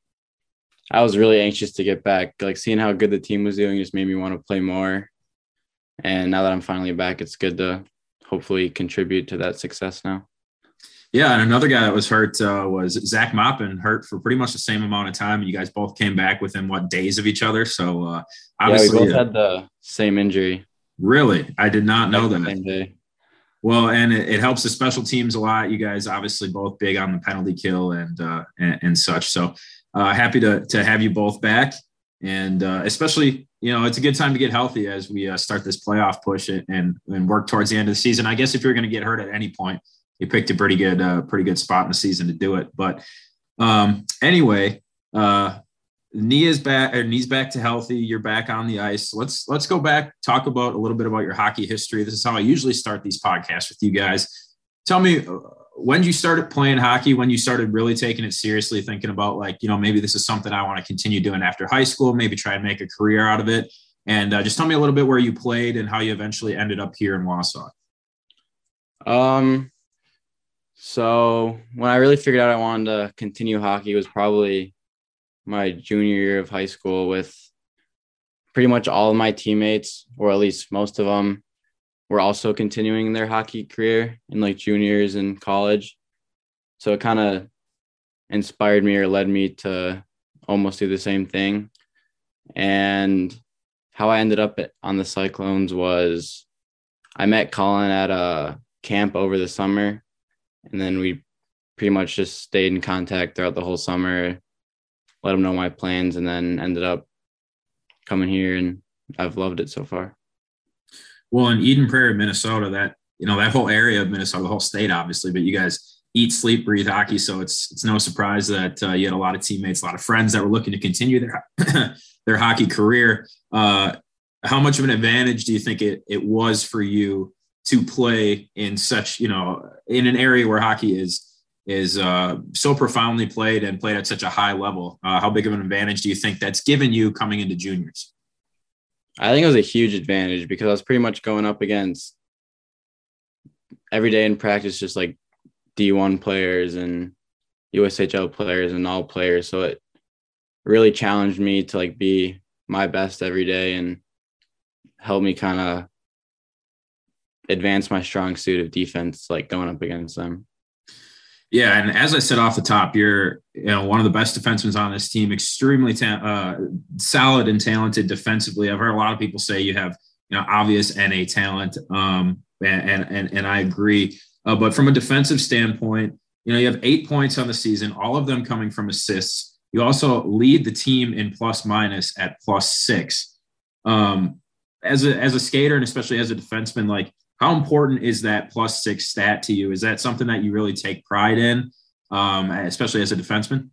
I was really anxious to get back. Like seeing how good the team was doing just made me want to play more. And now that I'm finally back, it's good to hopefully contribute to that success now. Yeah, and another guy that was hurt uh, was Zach Moppin, hurt for pretty much the same amount of time. And you guys both came back within what days of each other. So uh, obviously, yeah, we both had the same injury. Really, I did not know that. Well, and it, it, helps the special teams a lot. You guys obviously both big on the penalty kill and uh, and, and, such. So uh, happy to to have you both back, and uh, especially you know it's a good time to get healthy as we uh, start this playoff push and and work towards the end of the season. I guess if you're going to get hurt at any point, you picked a pretty good uh, pretty good spot in the season to do it. But um, anyway, uh, knee is back or knees back to healthy. You're back on the ice. Let's let's go back talk about a little bit about your hockey history. This is how i usually start these podcasts with you guys. Tell me uh, when you started playing hockey when you started really taking it seriously thinking about like you know maybe this is something i want to continue doing after high school maybe try and make a career out of it. And uh, just tell me a little bit where you played and how you eventually ended up here in wausau. Um so when i really figured out i wanted to continue hockey was probably my junior year of high school with pretty much all of my teammates, or at least most of them, were also continuing their hockey career in like juniors in college. So it kind of inspired me or led me to almost do the same thing. And how I ended up on the Cyclones was I met Colin at a camp over the summer, and then we pretty much just stayed in contact throughout the whole summer let them know my plans, and then ended up coming here, and I've loved it so far. Well, in Eden Prairie, Minnesota, that you know that whole area of Minnesota, the whole state, obviously, but you guys eat, sleep, breathe hockey, so it's it's no surprise that uh, you had a lot of teammates, a lot of friends that were looking to continue their their hockey career. Uh, how much of an advantage do you think it it was for you to play in such you know in an area where hockey is is uh, so profoundly played and played at such a high level. Uh, how big of an advantage do you think that's given you coming into juniors? I think it was a huge advantage because I was pretty much going up against every day in practice, just like D1 players and USHL players and all players. So it really challenged me to like be my best every day and help me kind of advance my strong suit of defense, like going up against them. Yeah, and as I said off the top, you're you know one of the best defensemen on this team, extremely ta- uh, solid and talented defensively. I've heard a lot of people say you have you know obvious NA talent, um, and and and I agree. Uh, but from a defensive standpoint, you know you have eight points on the season, all of them coming from assists. You also lead the team in plus minus at plus six. Um, as a as a skater and especially as a defenseman, like how important is that plus six stat to you? Is that something that you really take pride in, um, especially as a defenseman?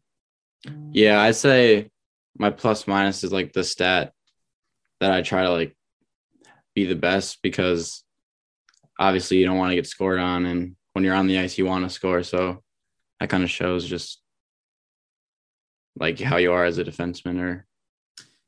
Yeah, I'd say my plus minus is like the stat that I try to like be the best because obviously you don't want to get scored on and when you're on the ice you want to score so that kind of shows just like how you are as a defenseman or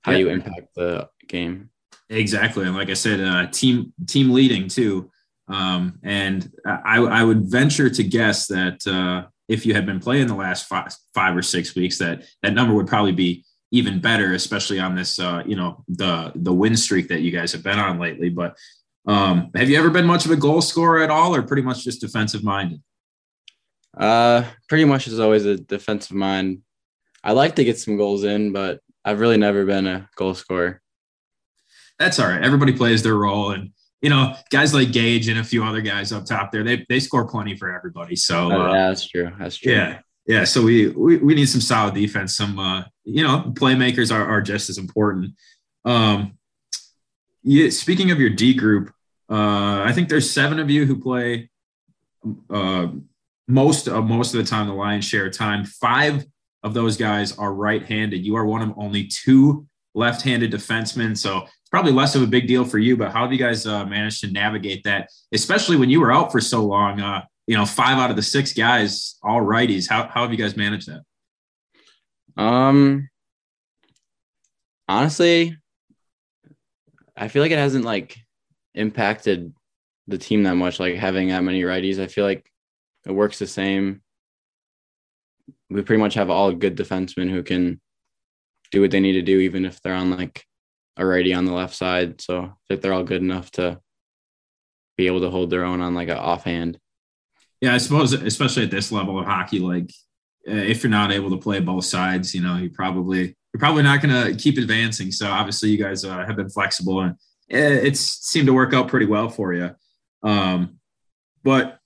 how yeah. you impact the game Exactly, and like I said, uh, team team leading too. Um, and I, I would venture to guess that uh, if you had been playing the last five, five or six weeks, that that number would probably be even better, especially on this, uh, you know, the the win streak that you guys have been on lately. But um, have you ever been much of a goal scorer at all, or pretty much just defensive minded? Uh, pretty much is always a defensive mind. I like to get some goals in, but I've really never been a goal scorer. That's all right. Everybody plays their role, and you know, guys like Gage and a few other guys up top there, they they score plenty for everybody. So Oh, uh, yeah, that's true. That's true. yeah, yeah. So we we, we need some solid defense. Some uh, you know, playmakers are, are just as important. Um, yeah, speaking of your D group, uh, I think there's seven of you who play uh, most of most of the time, the lion's share of time. Five of those guys are right-handed. You are one of only two left-handed defensemen, so probably less of a big deal for you. But how have you guys uh, managed to navigate that, especially when you were out for so long? Uh, you know, five out of the six guys, all righties. How how have you guys managed that? Um, honestly, I feel like it hasn't like impacted the team that much. Like having that many righties, I feel like it works the same. We pretty much have all good defensemen who can do what they need to do, even if they're on like a righty on the left side. So I think they're all good enough to be able to hold their own on like an offhand. Yeah, I suppose, especially at this level of hockey, like uh, if you're not able to play both sides, you know, you probably you're probably not going to keep advancing. So obviously, you guys uh, have been flexible, and it, it's seemed to work out pretty well for you. Um, but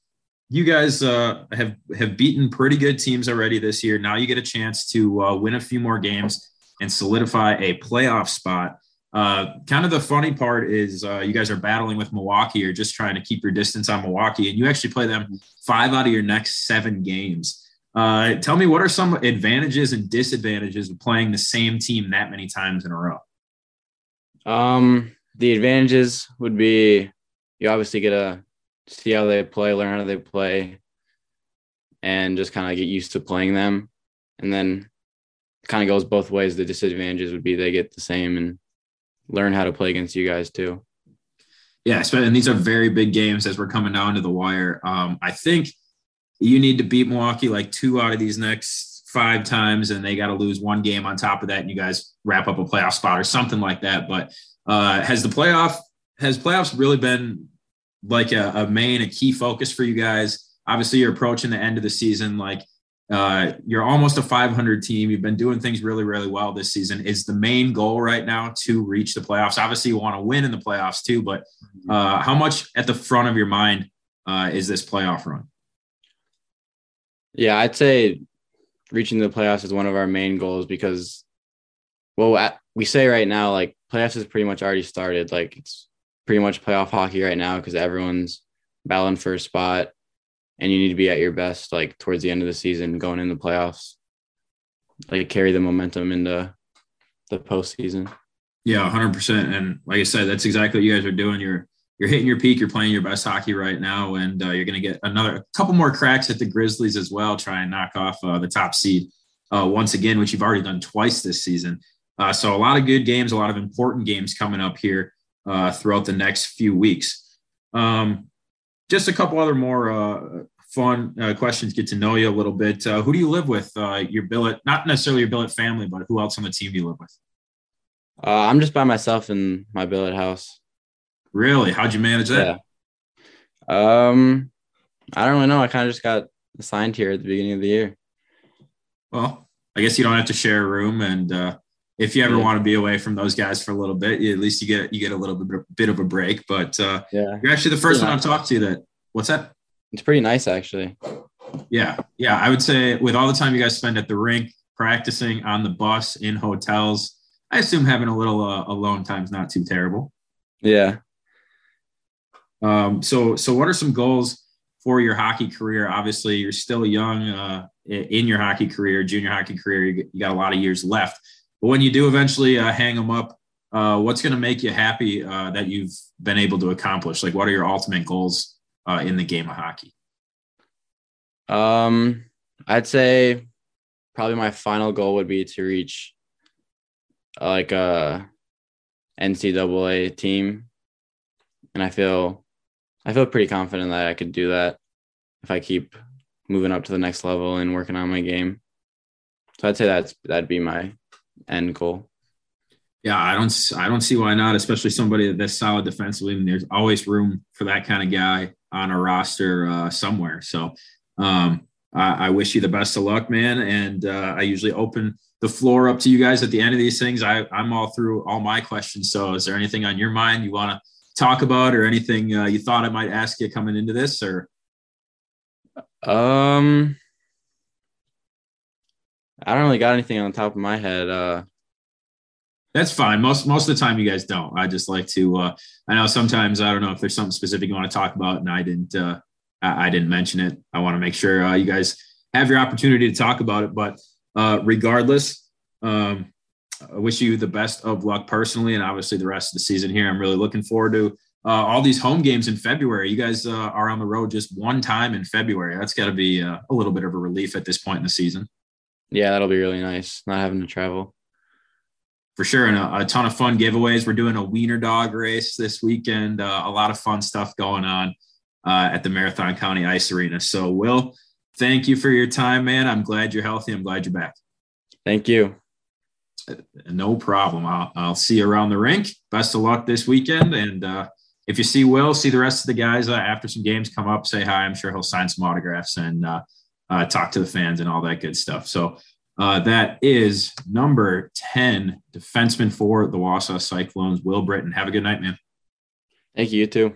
you guys uh, have have beaten pretty good teams already this year. Now you get a chance to uh, win a few more games and solidify a playoff spot. Uh, kind of the funny part is uh, you guys are battling with Milwaukee or just trying to keep your distance on Milwaukee, and you actually play them five out of your next seven games. Uh, tell me what are some advantages and disadvantages of playing the same team that many times in a row? Um, the advantages would be you obviously get to see how they play, learn how they play, and just kind of get used to playing them. And then kind of goes both ways. The disadvantages would be they get the same and learn how to play against you guys too. Yeah, and these are very big games as we're coming down to the wire. Um, I think you need to beat Milwaukee like two out of these next five times, and they got to lose one game on top of that, and you guys wrap up a playoff spot or something like that. But uh, has the playoff has playoffs really been like a, a main a key focus for you guys? Obviously, you're approaching the end of the season. Like uh, you're almost a 500 team. You've been doing things really, really well this season. Is the main goal right now to reach the playoffs? Obviously, you want to win in the playoffs too, but uh, how much at the front of your mind uh, is this playoff run? Yeah, I'd say reaching the playoffs is one of our main goals because, well, we say right now, like playoffs is pretty much already started. Like it's pretty much playoff hockey right now because everyone's battling for a spot and you need to be at your best like towards the end of the season going in the playoffs like carry the momentum into the postseason. Yeah 100% and like i said that's exactly what you guys are doing. You're you're hitting your peak. You're playing your best hockey right now. And uh, you're going to get another a couple more cracks at the grizzlies as well try and knock off uh, the top seed uh, once again which you've already done twice this season. Uh, so a lot of good games a lot of important games coming up here uh, throughout the next few weeks. Um, just a couple other more uh, fun uh, questions. Get to know you a little bit. Uh, who do you live with? Uh, your billet, not necessarily your billet family, but who else on the team do you live with? Uh, I'm just by myself in my billet house. Really? How'd you manage that? Yeah. Um, I don't really know. I kind of just got assigned here at the beginning of the year. Well, I guess you don't have to share a room, and uh, if you ever Yeah. want to be away from those guys for a little bit, you, at least you get you get a little bit, bit of a break. But uh, Yeah, you're actually the first one I've talked to that. What's that? it's pretty nice actually. Yeah, yeah. I would say with all the time you guys spend at the rink, practicing on the bus, in hotels, I assume having a little uh, alone time's not too terrible. Yeah. Um, so, so what are some goals for your hockey career? Obviously, you're still young uh, in your hockey career, junior hockey career. You got a lot of years left. But when you do eventually uh, hang them up, uh, what's going to make you happy uh, that you've been able to accomplish? Like, what are your ultimate goals uh, in the game of hockey? Um, I'd say probably my final goal would be to reach uh, like a NCAA team, and I feel I feel pretty confident that I could do that if I keep moving up to the next level and working on my game. So I'd say that's that'd be my end goal. Yeah, I don't, I don't see why not. Especially somebody that's solid defensively, and there's always room for that kind of guy on a roster uh, somewhere. So, um, I, I wish you the best of luck, man. And uh, I usually open the floor up to you guys at the end of these things. I, I'm all through all my questions. So, is there anything on your mind you want to talk about, or anything uh, you thought I might ask you coming into this, or? Um, I don't really got anything on top of my head. Uh, that's fine. Most most of the time, you guys don't. I just like to. Uh, I know sometimes I don't know if there's something specific you want to talk about, and I didn't. Uh, I, I didn't mention it. I want to make sure uh, you guys have your opportunity to talk about it. But uh, regardless, um, I wish you the best of luck personally, and obviously the rest of the season here. I'm really looking forward to uh, all these home games in February. You guys uh, are on the road just one time in February. That's got to be uh, a little bit of a relief at this point in the season. Yeah, that'll be really nice not having to travel. For sure, and a, a ton of fun giveaways. We're doing a wiener dog race this weekend. Uh, a lot of fun stuff going on uh, at the Marathon County Ice Arena. So, Will, thank you for your time, man. I'm glad you're healthy. I'm glad you're back. Thank you. No problem. I'll, I'll see you around the rink. Best of luck this weekend. And uh, if you see Will, see the rest of the guys uh, after some games come up, say hi. I'm sure he'll sign some autographs and uh, uh, talk to the fans and all that good stuff. So uh, that is number 10 defenseman for the Wausau Cyclones, Will Britton. Have a good night, man. Thank you. You too.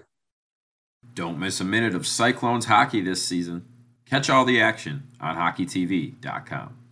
Don't miss a minute of Cyclones hockey this season. Catch all the action on hockeytv.com.